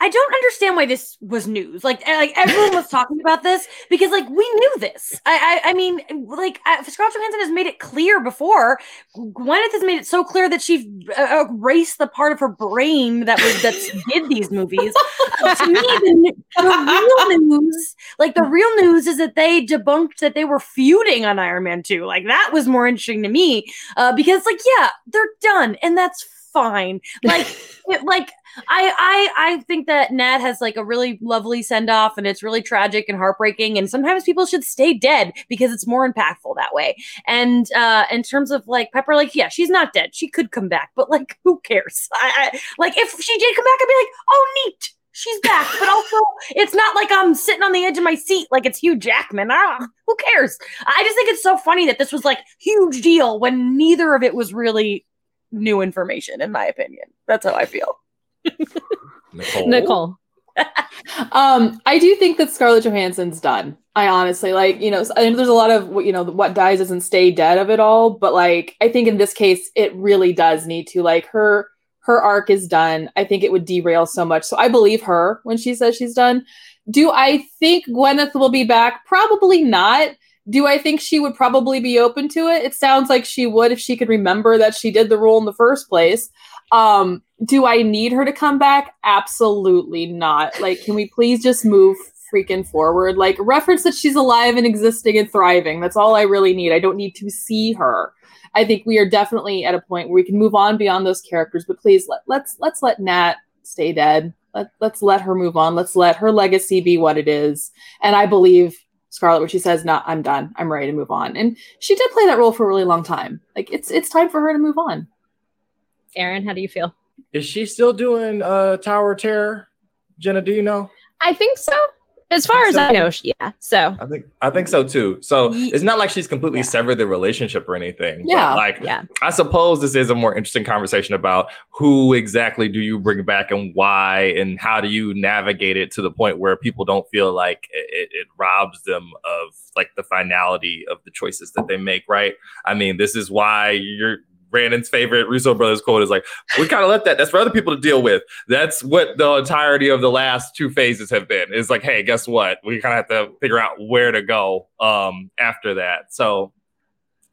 I don't understand why this was news. Like, eh, like everyone was talking about this because, like, we knew this. I, I, I mean, like, uh, Scarlett Johansson has made it clear before. Gwyneth has made it so clear that she uh, erased the part of her brain that was that did these movies. But to me, the, the real news, like, the real news is that they debunked that they were feuding on Iron Man Two. Like, that was more interesting to me uh, because, like, yeah, they're done, and that's fine. Like, it, like. I, I I think that Nat has like a really lovely send off and it's really tragic and heartbreaking and sometimes people should stay dead because it's more impactful that way. And uh in terms of like Pepper like yeah, she's not dead. She could come back, but like who cares? I, I like if she did come back I'd be like, "Oh neat. She's back." But also it's not like I'm sitting on the edge of my seat like it's Hugh Jackman. Ah, who cares? I just think it's so funny that this was like huge deal when neither of it was really new information in my opinion. That's how I feel. Nicole. Nicole. Um, I do think that Scarlett Johansson's done. I honestly like, you know, I know there's a lot of what you know, what dies doesn't stay dead of it all, but like, I think in this case, it really does need to like her her arc is done. I think it would derail so much. So I believe her when she says she's done. Do I think Gwyneth will be back? Probably not. Do I think she would probably be open to it? It sounds like she would if she could remember that she did the role in the first place. Um, do I need her to come back? Absolutely not. Like, can we please just move freaking forward? Like, reference that she's alive and existing and thriving. That's all I really need. I don't need to see her. I think we are definitely at a point where we can move on beyond those characters, but please let, let's let's let Nat stay dead. Let, let's let her move on. Let's let her legacy be what it is. And I believe Scarlett when she says, "No, I'm done. I'm ready to move on." And she did play that role for a really long time. Like it's it's time for her to move on. Aaron, how do you feel? Is she still doing uh Tower of Terror? Jenna, do you know? I think so. As far as so. I know, she- yeah. So I think I think so too. So it's not like she's completely Yeah. severed the relationship or anything. Yeah. like yeah, I suppose this is a more interesting conversation about who exactly do you bring back and why, and how do you navigate it to the point where people don't feel like it, it robs them of like the finality of the choices that they make. Right? I mean, this is why you're. Brandon's favorite Russo brothers quote is like, "We kind of let that. That's for other people to deal with. That's what the entirety of the last two phases have been. It's like, hey, guess what? We kind of have to figure out where to go um, after that. So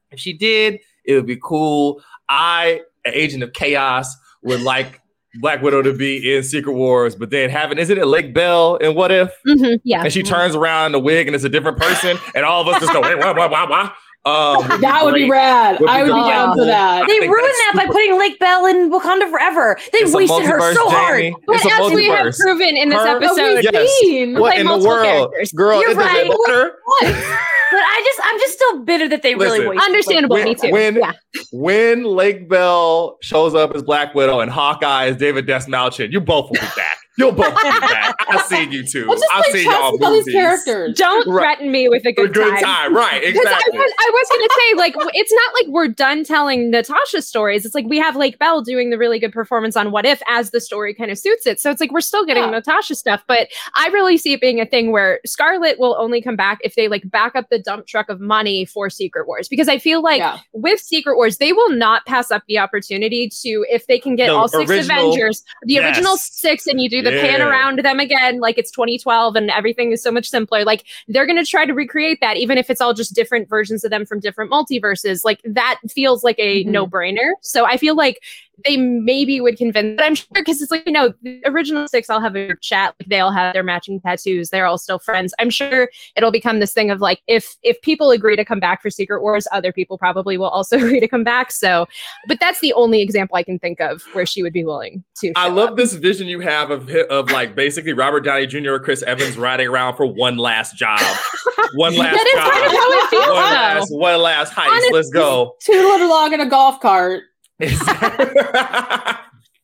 if she did, it would be cool. I, an agent of chaos, would like Black Widow to be in Secret Wars, but then having isn't it Lake Bell and What If? Mhm, yeah. And she turns around in the wig and it's a different person, and all of us just go, wait, wah, wah, wah, wah. Um, That would be rad. Would be I would be down for that. They ruined that by putting Lake Bell in Wakanda forever. They It's wasted her multiverse, so hard. Jamie. But It's as we have proven in this Her- episode, Yes. Seen. What play in the multiple world, characters. girl? You're It right. matter. But I just, I'm just still bitter that they really wasted. Understandable. when, me too. When Yeah. when Lake Bell shows up as Black Widow and Hawkeye as David Dastmalchian, you both will be back. You'll both be back. I've seen you two. Let's just I've play seen y'all with all these movies. characters. Don't Right. threaten me with a A good, good time, right? Because I Exactly. was, I was going to say, like, it's not like we're done telling Natasha's stories. It's like we have Lake Bell doing the really good performance on What If as the story kind of suits it. So it's like we're still getting Yeah. Natasha stuff, but I really see it being a thing where Scarlet will only come back if they like back up the dump truck of money for Secret Wars. Because I feel like yeah. with Secret Wars, they will not pass up the opportunity to, if they can get The all six original- Avengers, the original six, and you do the pan around them again, like it's 2012 and everything is so much simpler. Like they're going to try to recreate that, even if it's all just different versions of them from different multiverses. Like that feels like a Mhm. no brainer. So I feel like they maybe would convince, but I'm sure because it's like, you know, the original six all have a chat, like they all have their matching tattoos, they're all still friends. I'm sure it'll become this thing of like, if if people agree to come back for Secret Wars, other people probably will also agree to come back. So, but that's the only example I can think of where she would be willing to. I love up. this vision you have of hi- of like basically Robert Downey Jr. or Chris Evans riding around for one last job, one last That is job, kind of how it feels, one though. last one last heist. Honestly- Let's go. Two little dog in a golf cart.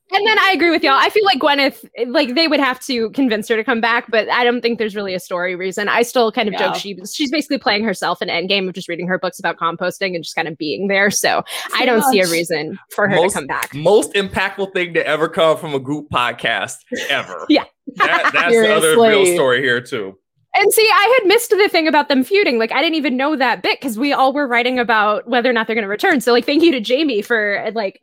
And then I agree with y'all. I feel like Gwyneth, like they would have to convince her to come back, but I don't think there's really a story reason. I still kind of Yeah. joke she she's basically playing herself in Endgame of just reading her books about composting and just kind of being there. So I don't see a reason for her Most- to come back. Most impactful thing to ever come from a group podcast ever. Yeah. That, that's the other real story here too. And see, I had missed the thing about them feuding. Like, I didn't even know that bit because we all were writing about whether or not they're going to return. So, like, thank you to Jamie for like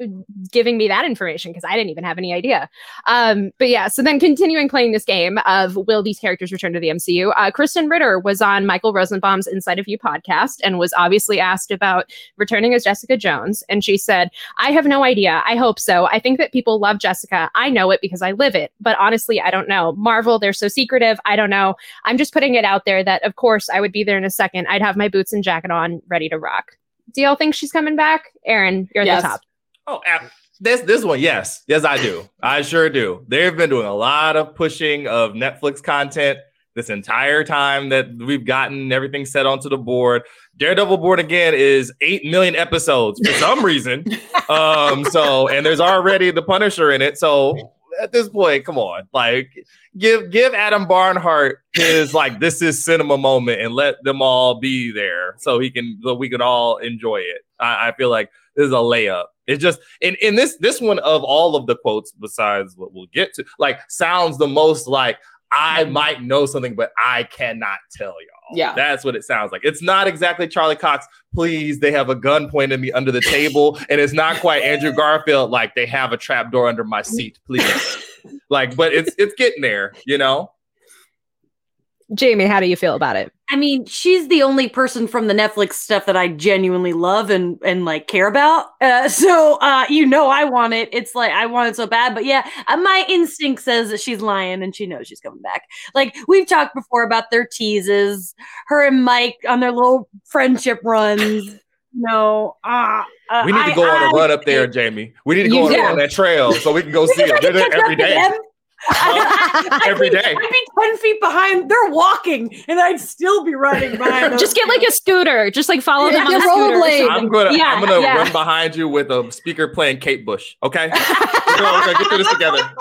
giving me that information because I didn't even have any idea. Um, but yeah, so then continuing playing this game of will these characters return to the MCU? Uh, Krysten Ritter was on Michael Rosenbaum's Inside of You podcast and was obviously asked about returning as Jessica Jones, and she said, "I have no idea. I hope so. I think that people love Jessica. I know it because I live it. But honestly, I don't know. Marvel, they're so secretive. I don't know. I'm just putting it out there that, of course, I would be there in a second. I'd have my boots and jacket on, ready to rock. Do y'all think she's coming back? Aaron, you're at Yes. the top. Oh, ab- this this one, yes, yes, I do. I sure do. They've been doing a lot of pushing of Netflix content this entire time that we've gotten everything set onto the board. Daredevil Born Again is eight million episodes for some reason. Um, so and there's already the Punisher in it. So at this point, come on, like give give Adam Barnhardt his like this is cinema moment and let them all be there so he can so we can all enjoy it. I, I feel like this is a layup. It's just in in this this one of all of the quotes besides what we'll get to like sounds the most like I might know something, but I cannot tell y'all. Yeah. That's what it sounds like. It's not exactly Charlie Cox. Please, they have a gun pointed at me under the table. And it's not quite Andrew Garfield, like they have a trap door under my seat, please. like, but it's it's getting there, you know? Jamie, how do you feel about it? I mean, she's the only person from the Netflix stuff that I genuinely love and and like care about. Uh, so uh, you know, I want it. It's like I want it so bad. But yeah, uh, my instinct says that she's lying and she knows she's coming back. Like we've talked before about their teases, her and Mike on their little friendship runs. No, uh, uh, We need to I- go on a I- run up there, Jamie. We need to go on, do. on that trail so we can go see If them. I They're there catch every up to day. them, Every I'd be- day. I'd be 10 feet behind. They're walking and I'd still be running behind them. Just get like a scooter. Just like follow Yeah, them on get a scooter. rollerblade. I'm gonna Yeah, I'm gonna yeah. run behind you with a speaker playing Kate Bush. Okay, we're gonna, we're gonna get through this together.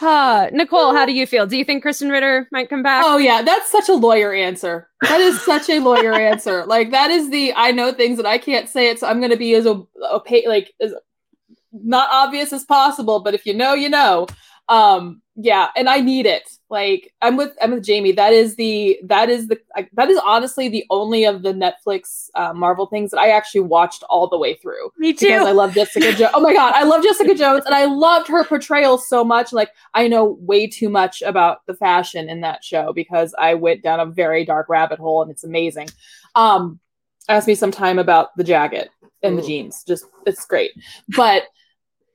Uh, Nicole, how do you feel? Do you think Krysten Ritter might come back? Oh yeah, that's such a lawyer answer. That is such a lawyer answer. Like that is the I know things that I can't say it, so I'm going to be as opaque, like as not obvious as possible. But if you know, you know. Um, yeah, and I need it. Like I'm with I'm with Jamie. That is the that is the I, that is honestly the only of the Netflix uh, Marvel things that I actually watched all the way through. Me too. Because I love Jessica Jones. Oh my god, I love Jessica Jones, and I loved her portrayal so much. Like I know way too much about the fashion in that show because I went down a very dark rabbit hole, and it's amazing. Um, ask me sometime about the jacket and the jeans. Just it's great, but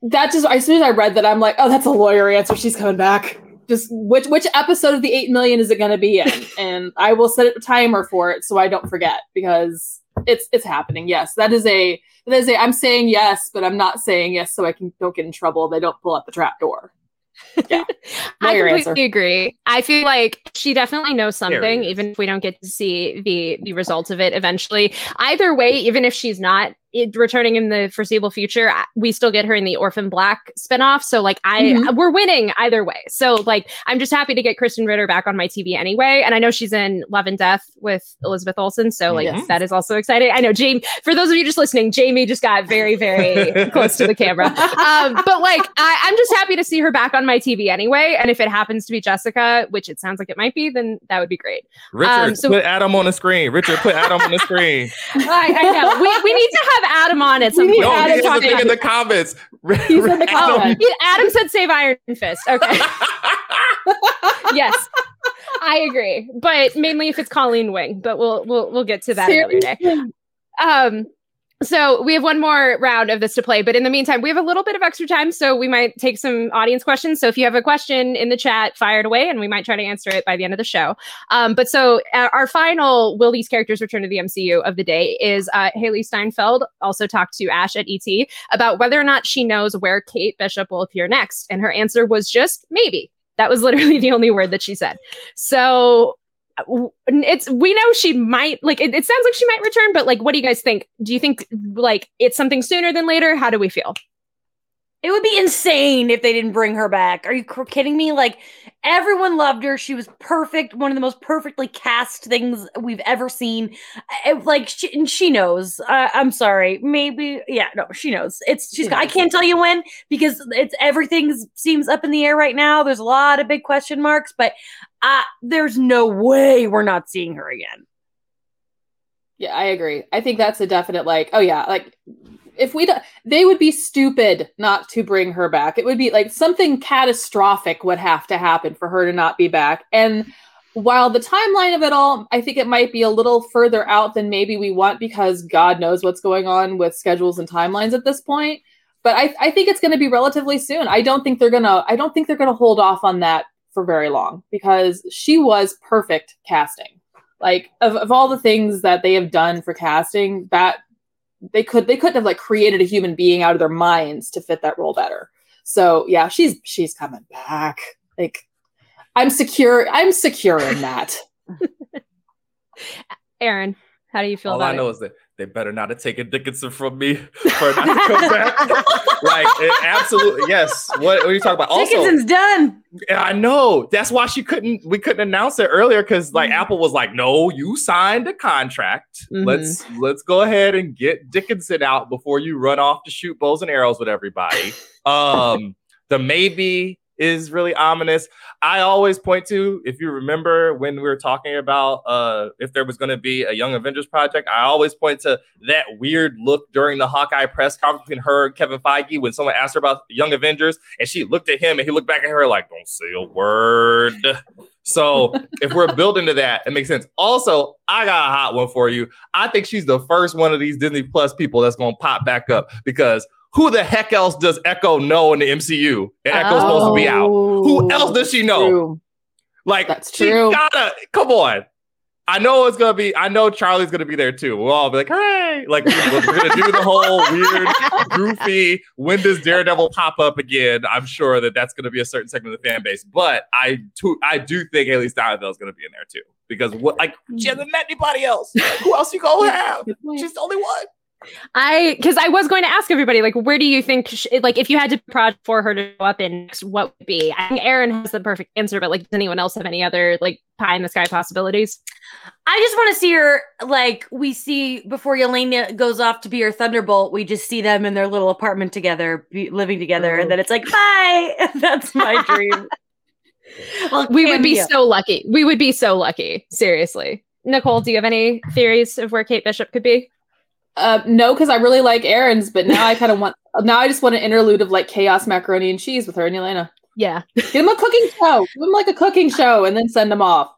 that just as soon as I read that, I'm like, oh, that's a lawyer answer. She's coming back. Just which which episode of the eight million is it going to be in? and I will set a timer for it so I don't forget because it's it's happening. Yes, that is a that is a. I'm saying yes, but I'm not saying yes so I can don't get in trouble. They don't pull out the trap door. Yeah, I completely answer. agree. I feel like she definitely knows something, even if we don't get to see the the results of it eventually. Either way, even if she's not it, returning in the foreseeable future, we still get her in the Orphan Black spinoff. So like, I Mhm. we're winning either way. So like, I'm just happy to get Krysten Ritter back on my TV anyway. And I know she's in Love and Death with Elizabeth Olsen, so like Yes. that is also exciting. I know Jamie. For those of you just listening, Jamie just got very very close to the camera um, but like I, I'm just happy to see her back on my TV anyway. And if it happens to be Jessica, which it sounds like it might be, then that would be great. Richard, Um, so- put Adam on the screen. Richard, put Adam on the screen. I, I know we, we need to have Adam on it. some We need. No, Adam he has talking. thing in the comments. He's in the Adam- comments. He- Adam said save Iron Fist. Okay. yes. I agree. But mainly if it's Colleen Wing, but we'll we'll we'll get to that another day. Um, so we have one more round of this to play, but in the meantime, we have a little bit of extra time, so we might take some audience questions. So if you have a question in the chat, fire it away, and we might try to answer it by the end of the show. Um, but so uh, our final "Will these characters return to the MCU?" of the day is uh, Hailee Steinfeld also talked to Ash at ET about whether or not she knows where Kate Bishop will appear next, and her answer was just maybe. That was literally the only word that she said. So it's we know she might like it, it sounds like she might return but like what do you guys think do you think like it's something sooner than later how do we feel It would be insane if they didn't bring her back. Are you kidding me? Like everyone loved her. She was perfect. One of the most perfectly cast things we've ever seen. I- like she, and she knows. Uh, I'm sorry. Maybe yeah. No, she knows. It's she's. I can't tell you when because it's everything seems up in the air right now. There's a lot of big question marks, but uh, there's no way we're not seeing her again. Yeah, I agree. I think that's a definite like, oh yeah, like if we they would be stupid not to bring her back. It would be like something catastrophic would have to happen for her to not be back. And while the timeline of it all, I think it might be a little further out than maybe we want because God knows what's going on with schedules and timelines at this point. But I, I think it's going to be relatively soon. I don't think they're gonna. I don't think they're gonna hold off on that for very long because she was perfect casting. Like of, of all the things that they have done for casting that they could they couldn't have like created a human being out of their minds to fit that role better. So yeah she's she's coming back. Like i'm secure i'm secure in that. Aaron how do you feel All about I know it? is that they better not have taken Dickinson from me for not to come back. like, it, absolutely, yes. What, what are you talking about? Also, Dickinson's done. I know. That's why she couldn't. We couldn't announce it earlier because like Mhm. Apple was like, "No, you signed a contract. Mhm. Let's let's go ahead and get Dickinson out before you run off to shoot bows and arrows with everybody." um, the maybe is really ominous. I always point to if you remember when we were talking about uh if there was going to be a Young Avengers project, I always point to that weird look during the Hawkeye press conference between her and Kevin Feige when someone asked her about Young Avengers and she looked at him and he looked back at her like, "Don't say a word." So if we're building to that, it makes sense. Also, I got a hot one for you. I think she's the first one of these Disney Plus people that's going to pop back up because who the heck else does Echo know in the MCU? And Echo's supposed to be out. Who oh, else does she know? Oh, True. Like That's she true. gotta come on. I know it's gonna be. I know Charlie's gonna be there too. We'll all be like, "Hey!" Like we're, we're gonna do the whole weird, goofy. When does Daredevil pop up again? I'm sure that that's gonna be a certain segment of the fan base. But I, too, I do think Hailee Steinfeld is gonna be in there too because what? Like she hasn't met anybody else. Who else you gonna have? She's the only one. I because I was going to ask everybody like, where do you think sh- like if you had to prod for her to go up in next, what would be? I think Aaron has the perfect answer, but like, does anyone else have any other like pie in the sky possibilities? I just want to see her like we see before Yelena goes off to be her Thunderbolt. We just see them in their little apartment together, be, living together, and oh. then it's like bye. That's my dream. well, We would be cameo. so lucky. We would be so lucky. Seriously, Nicole, do you have any theories of where Kate Bishop could be? Uh, no, because I really like Aaron's, but now I kind of want. Now I just want an interlude of like chaos macaroni and cheese with her and Yelena. Yeah, Give them a cooking show. Give them like a cooking show, and then send them off.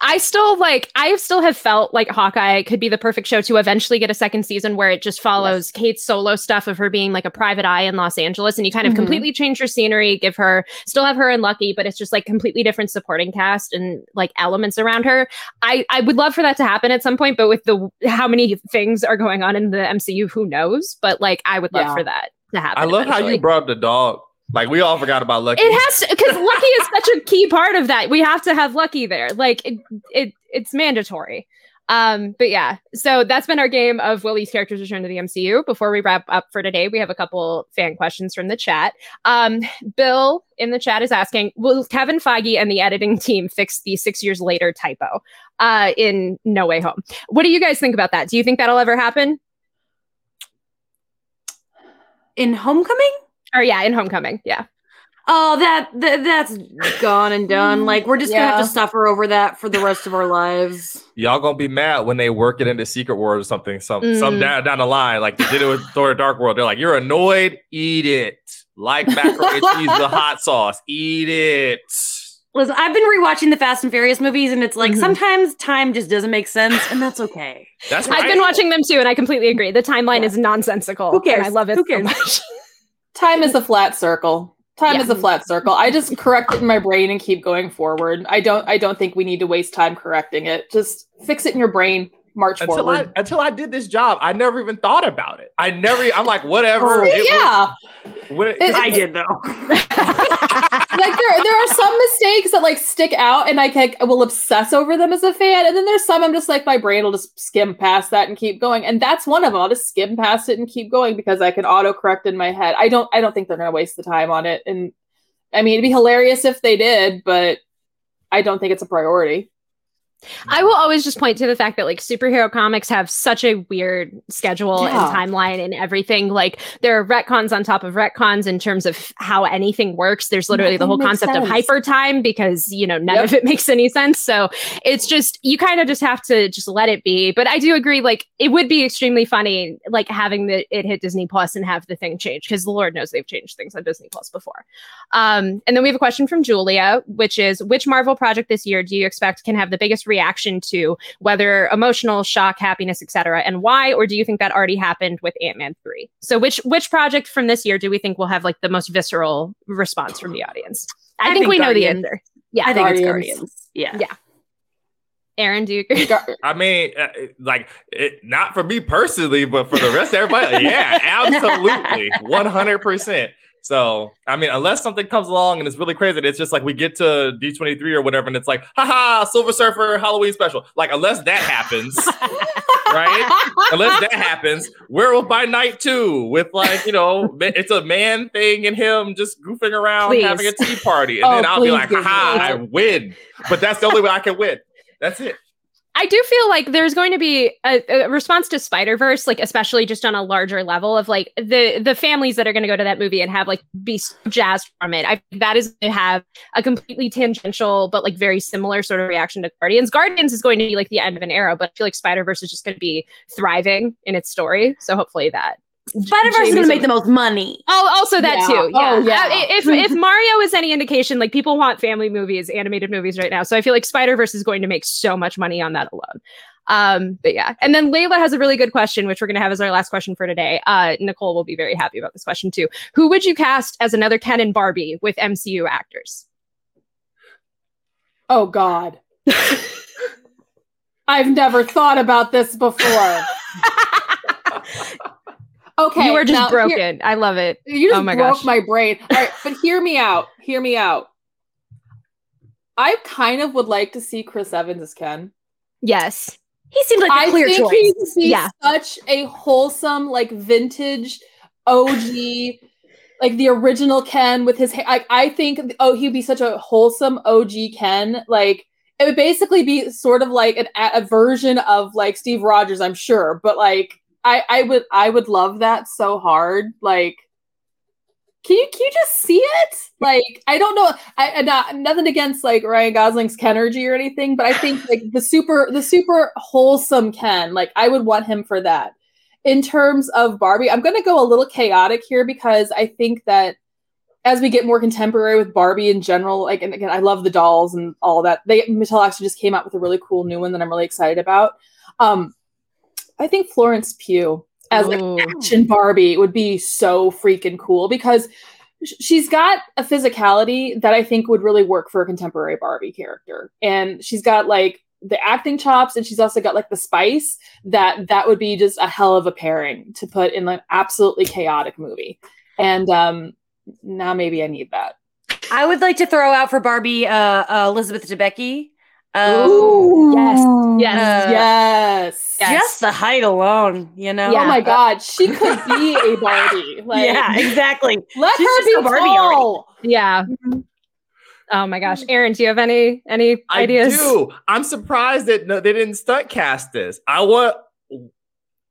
I still like I still have felt like Hawkeye could be the perfect show to eventually get a second season where it just follows Kate's solo stuff of her being like a private eye in Los Angeles and you kind of Mhm. completely change your scenery, give her still have her in Lucky, but it's just like completely different supporting cast and like elements around her. I I would love for that to happen at some point, but with the how many things are going on in the MCU, who knows? But like I would love Yeah. for that to happen. I love how you brought the dog. Like we all forgot about Lucky. It has to because Lucky is such a key part of that. We have to have Lucky there. Like it, it it's mandatory. Um, but yeah, so that's been our game of will these characters return to the MCU. Before we wrap up for today, we have a couple fan questions from the chat. Um, Bill in the chat is asking, will Kevin Feige and the editing team fix the six years later typo uh, in No Way Home? What do you guys think about that? Do you think that'll ever happen? in Homecoming. Or yeah, in Homecoming, yeah. Oh, that, that that's gone and done. Like we're just gonna have to suffer over that for the rest of our lives. Y'all gonna be mad when they work it into Secret Wars or something. Some some Mm. down, down the line, like they did it with Thor: Dark World. They're like, "You're annoyed, eat it." Like macaroni and cheese, the hot sauce, eat it. Listen, I've been rewatching the Fast and Furious movies, and it's like Mhm. sometimes time just doesn't make sense, and that's okay. That's. I've been watching them too, and I completely agree. The timeline is nonsensical. Who cares? And I love it Who so much. Time is a flat circle. Time Yeah. is a flat circle. I just correct it in my brain and keep going forward. I don't. I don't think we need to waste time correcting it. Just fix it in your brain. March until forward. I until I did this job, I never even thought about it. I never. I'm like, whatever. Oh, it was- yeah. what it- It- I did though. like there, there are some mistakes that like stick out and I can, I will obsess over them as a fan. And then there's some i'm just like my brain will just skim past that and keep going. And that's one of them. I'll just skim past it and keep going because i can auto correct in my head. I don't i don't think they're to waste the time on it. And i mean it'd be hilarious if they did but i don't think it's a priority I will always just point to the fact that like superhero comics have such a weird schedule Yeah. and timeline and everything. Like there are retcons on top of retcons in terms of how anything works. There's literally the whole concept of sense. hyper time because you know none Yep. of it makes any sense. So it's just you kind of just have to just let it be. But I do agree, like it would be extremely funny, like having the it hit Disney Plus and have the thing change because the Lord knows they've changed things on Disney Plus before. Um, and then we have a question from Julia, which is which Marvel project this year do you expect can have the biggest reaction to whether emotional, shock, happiness, etc., and why? Or do you think that already happened with Ant Man three? So which which project from this year do we think will have like the most visceral response from the audience? I, I think, think we know the answer. Yeah, I think it's Guardians. Guardians. Yeah. Yeah. Aaron, do you agree? I mean, uh, like, it, not for me personally, but for the rest of everybody, yeah, absolutely, one hundred percent. So, I mean, unless something comes along and it's really crazy, it's just like we get to D twenty three or whatever, and it's like, haha, Silver Surfer Halloween special. Like, unless that happens, right? unless that happens, Werewolf by Night two with like, you know, it's a man thing and him just goofing around Please. having a tea party, and Oh, then I'll be like, haha. I win. But that's the only way I can win. That's it. I do feel like there's going to be a, a response to Spider Verse, like especially just on a larger level of like the the families that are going to go to that movie and have like be jazzed from it. I that is going to have a completely tangential but like very similar sort of reaction to Guardians. Guardians is going to be like the end of an era, but I feel like Spider Verse is just going to be thriving in its story. So hopefully that Spider Verse is gonna make the most money. Oh, also that Yeah. too. Yeah. Oh, yeah. Uh, If if Mario is any indication, like people want family movies, animated movies right now. So I feel like Spider Verse is going to make so much money on that alone. Um, but yeah. And then Layla has a really good question, which we're gonna have as our last question for today. Uh, Nicole will be very happy about this question too. Who would you cast as another Ken and Barbie with MCU actors? oh God. I've never thought about this before. Okay, you are just now here- broken. I love it. You just Oh my broke gosh. my brain. All right, but hear me out. Hear me out. I kind of would like to see Chris Evans as Ken. Yes. He seemed like a I clear think choice. he would be Yeah. such a wholesome, like vintage OG, like the original Ken with his hair. I, I think oh he'd be such a wholesome OG Ken. Like it would basically be sort of like an, a version of like Steve Rogers, I'm sure. But like I I would I would love that so hard. Like can you can you just see it? Like I don't know. I, I not nothing against like Ryan Gosling's Kenergy or anything, but I think like the super the super wholesome Ken. Like I would want him for that. In terms of Barbie, I'm gonna go a little chaotic here because I think that as we get more contemporary with Barbie in general, like and again, I love the dolls and all that. They Mattel actually just came out with a really cool new one that I'm really excited about. Um, I think Florence Pugh as like Ooh. action Barbie would be so freaking cool because she's got a physicality that I think would really work for a contemporary Barbie character. And she's got like the acting chops and she's also got like the spice that that would be just a hell of a pairing to put in an absolutely chaotic movie. And um now maybe I need that. I would like to throw out for Barbie uh, uh, Elizabeth Debicki. Um, Yes. Yes. Uh, yes. Yes. Just the height alone, you know? Yeah. Oh my god, she could be a Barbie. Like yeah, exactly. let She's her be a Barbie already. tall. Yeah. Oh my gosh, Aaron, do you have any any I ideas? I do. I'm surprised that no, they didn't stunt cast this. I want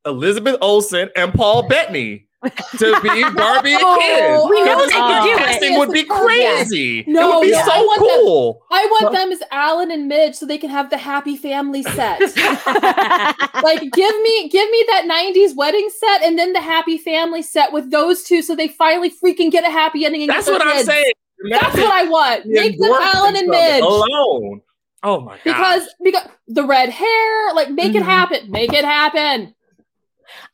Elizabeth Olsen and Paul Bettany to be Barbie and Oh, Ken. we know they could do it. casting would be Yes, of course, yes. crazy. No, it would be yeah, I so want them- cool. I want them as Alan and Midge so they can have the happy family set. like give me give me that 90s wedding set and then the happy family set with those two so they finally freaking get a happy ending That's what their I'm saying. That's what I want. Make them Alan and Midge. alone. Oh my god! Because because the red hair, like make it Mhm. happen. Make it happen.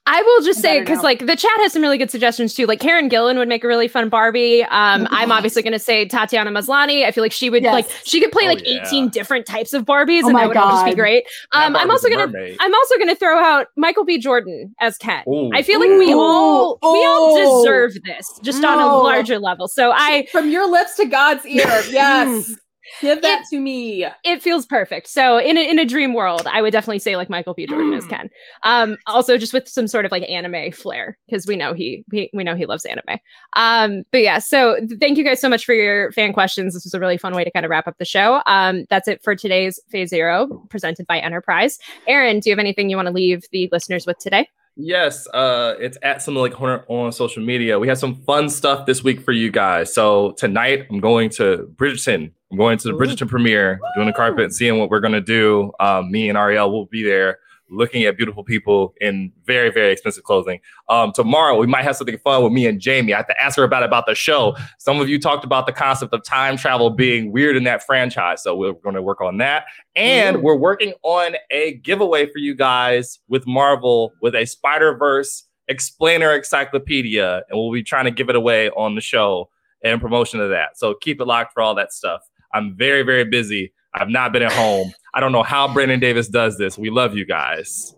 I will just say better because like the chat has some really good suggestions too. Like Karen Gillan would make a really fun Barbie. Um, I'm obviously going to say Tatiana Maslany. I feel like she would Yes. like she could play Oh, like yeah. 18 different types of Barbies, Oh and my that would all just be great. Um, I'm also gonna mermaid. I'm also gonna throw out Michael B. Jordan as Ken. Ooh. I feel like we Ooh. all we all deserve this, just on a larger level. So I From your lips to God's ear. Yes. Give that to me. it feels perfect. So in a, in a dream world, I would definitely say like Michael B. Jordan as Ken. Um, also just with some sort of like anime flair because we know he, he we know he loves anime. Um, but yeah, so thank you guys so much for your fan questions. This was a really fun way to kind of wrap up the show. Um, that's it for today's Phase Zero presented by Enterprise. Aaron, do you have anything you want to leave the listeners with today? Yes, uh, it's at some like Horner on social media. We have some fun stuff this week for you guys. So tonight I'm going to Bridgerton. I'm going to the. Bridgerton premiere, doing the carpet, seeing what we're gonna do. Um, me and Ariel will be there, looking at beautiful people in very very expensive clothing. Um, tomorrow we might have something fun with me and Jamie. I have to ask her about about the show. Some of you talked about the concept of time travel being weird in that franchise, so we're going to work on that. And we're working on a giveaway for you guys with Marvel with a Spider Verse explainer encyclopedia, and we'll be trying to give it away on the show and promotion of that. So keep it locked for all that stuff. I'm very, very busy. I've not been at home. I don't know how Brandon Davis does this. We love you guys.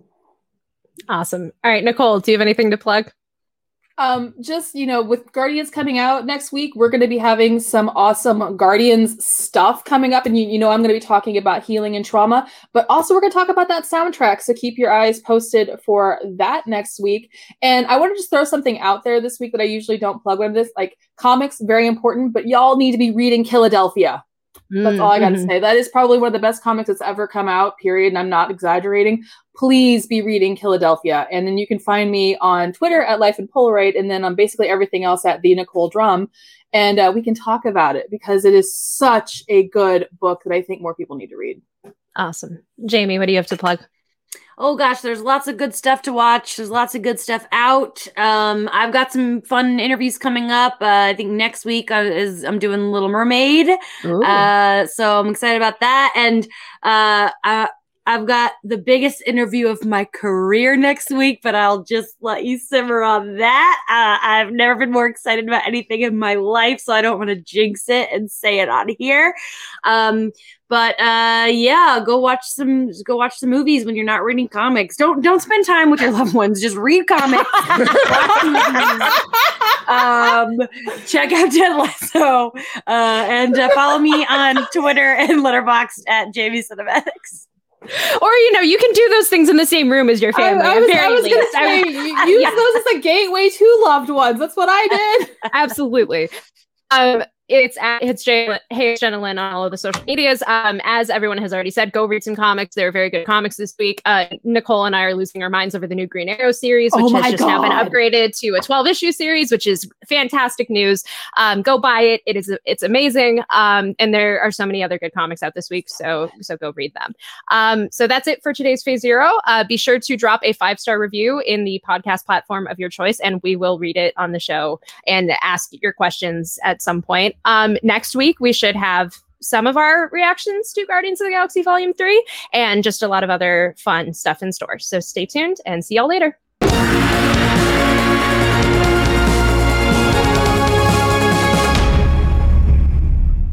Awesome. All right, Nicole, do you have anything to plug? Um, just you know, with Guardians coming out next week, we're going to be having some awesome Guardians stuff coming up, and you, you know, I'm going to be talking about healing and trauma, but also we're going to talk about that soundtrack. So keep your eyes posted for that next week. And I want to just throw something out there this week that I usually don't plug when this, like comics, very important, but y'all need to be reading Philadelphia. That's all I got to Mhm. say. That is probably one of the best comics that's ever come out, period. And I'm not exaggerating. Please be reading Philadelphia. And then you can find me on Twitter at Life and Polaroid, and then on basically everything else at the Nicole Drum. And uh, we can talk about it because it is such a good book that I think more people need to read. Awesome. Jamie, what do you have to plug? Oh gosh, there's lots of good stuff to watch. There's lots of good stuff out. Um, I've got some fun interviews coming up. Uh, I think next week uh, is I'm doing Little Mermaid. Uh, so I'm excited about that. And uh, I, I've got the biggest interview of my career next week, but I'll just let you simmer on that. Uh, I've never been more excited about anything in my life, so I don't want to jinx it and say it on here. Um, but uh, yeah, go watch some go watch some movies when you're not reading comics. Don't don't spend time with your loved ones. Just read comics. um, check out Ted Lasso uh, and uh, follow me on Twitter and Letterboxd at Jamie Cinematics. Or you know, you can do those things in the same room as your family. I, I was, very I was gonna say, use yeah. those as a gateway to loved ones. That's what I did. Absolutely. Um, it's at it's Jay, hey it's Jenna Lynn on all of the social medias. Um, as everyone has already said, go read some comics. There are very good comics this week. Uh, Nicole and I are losing our minds over the new Green Arrow series, Oh which my has just now been upgraded to a 12 issue series, which is fantastic news. Um, go buy it. It is it's amazing. Um, and there are so many other good comics out this week, so so go read them. Um, so that's it for today's Phase Zero. Uh, be sure to drop a five star review in the podcast platform of your choice, and we will read it on the show and ask your questions at some point. Um, next week, we should have some of our reactions to Guardians of the Galaxy Volume 3 and just a lot of other fun stuff in store. So stay tuned and see y'all later.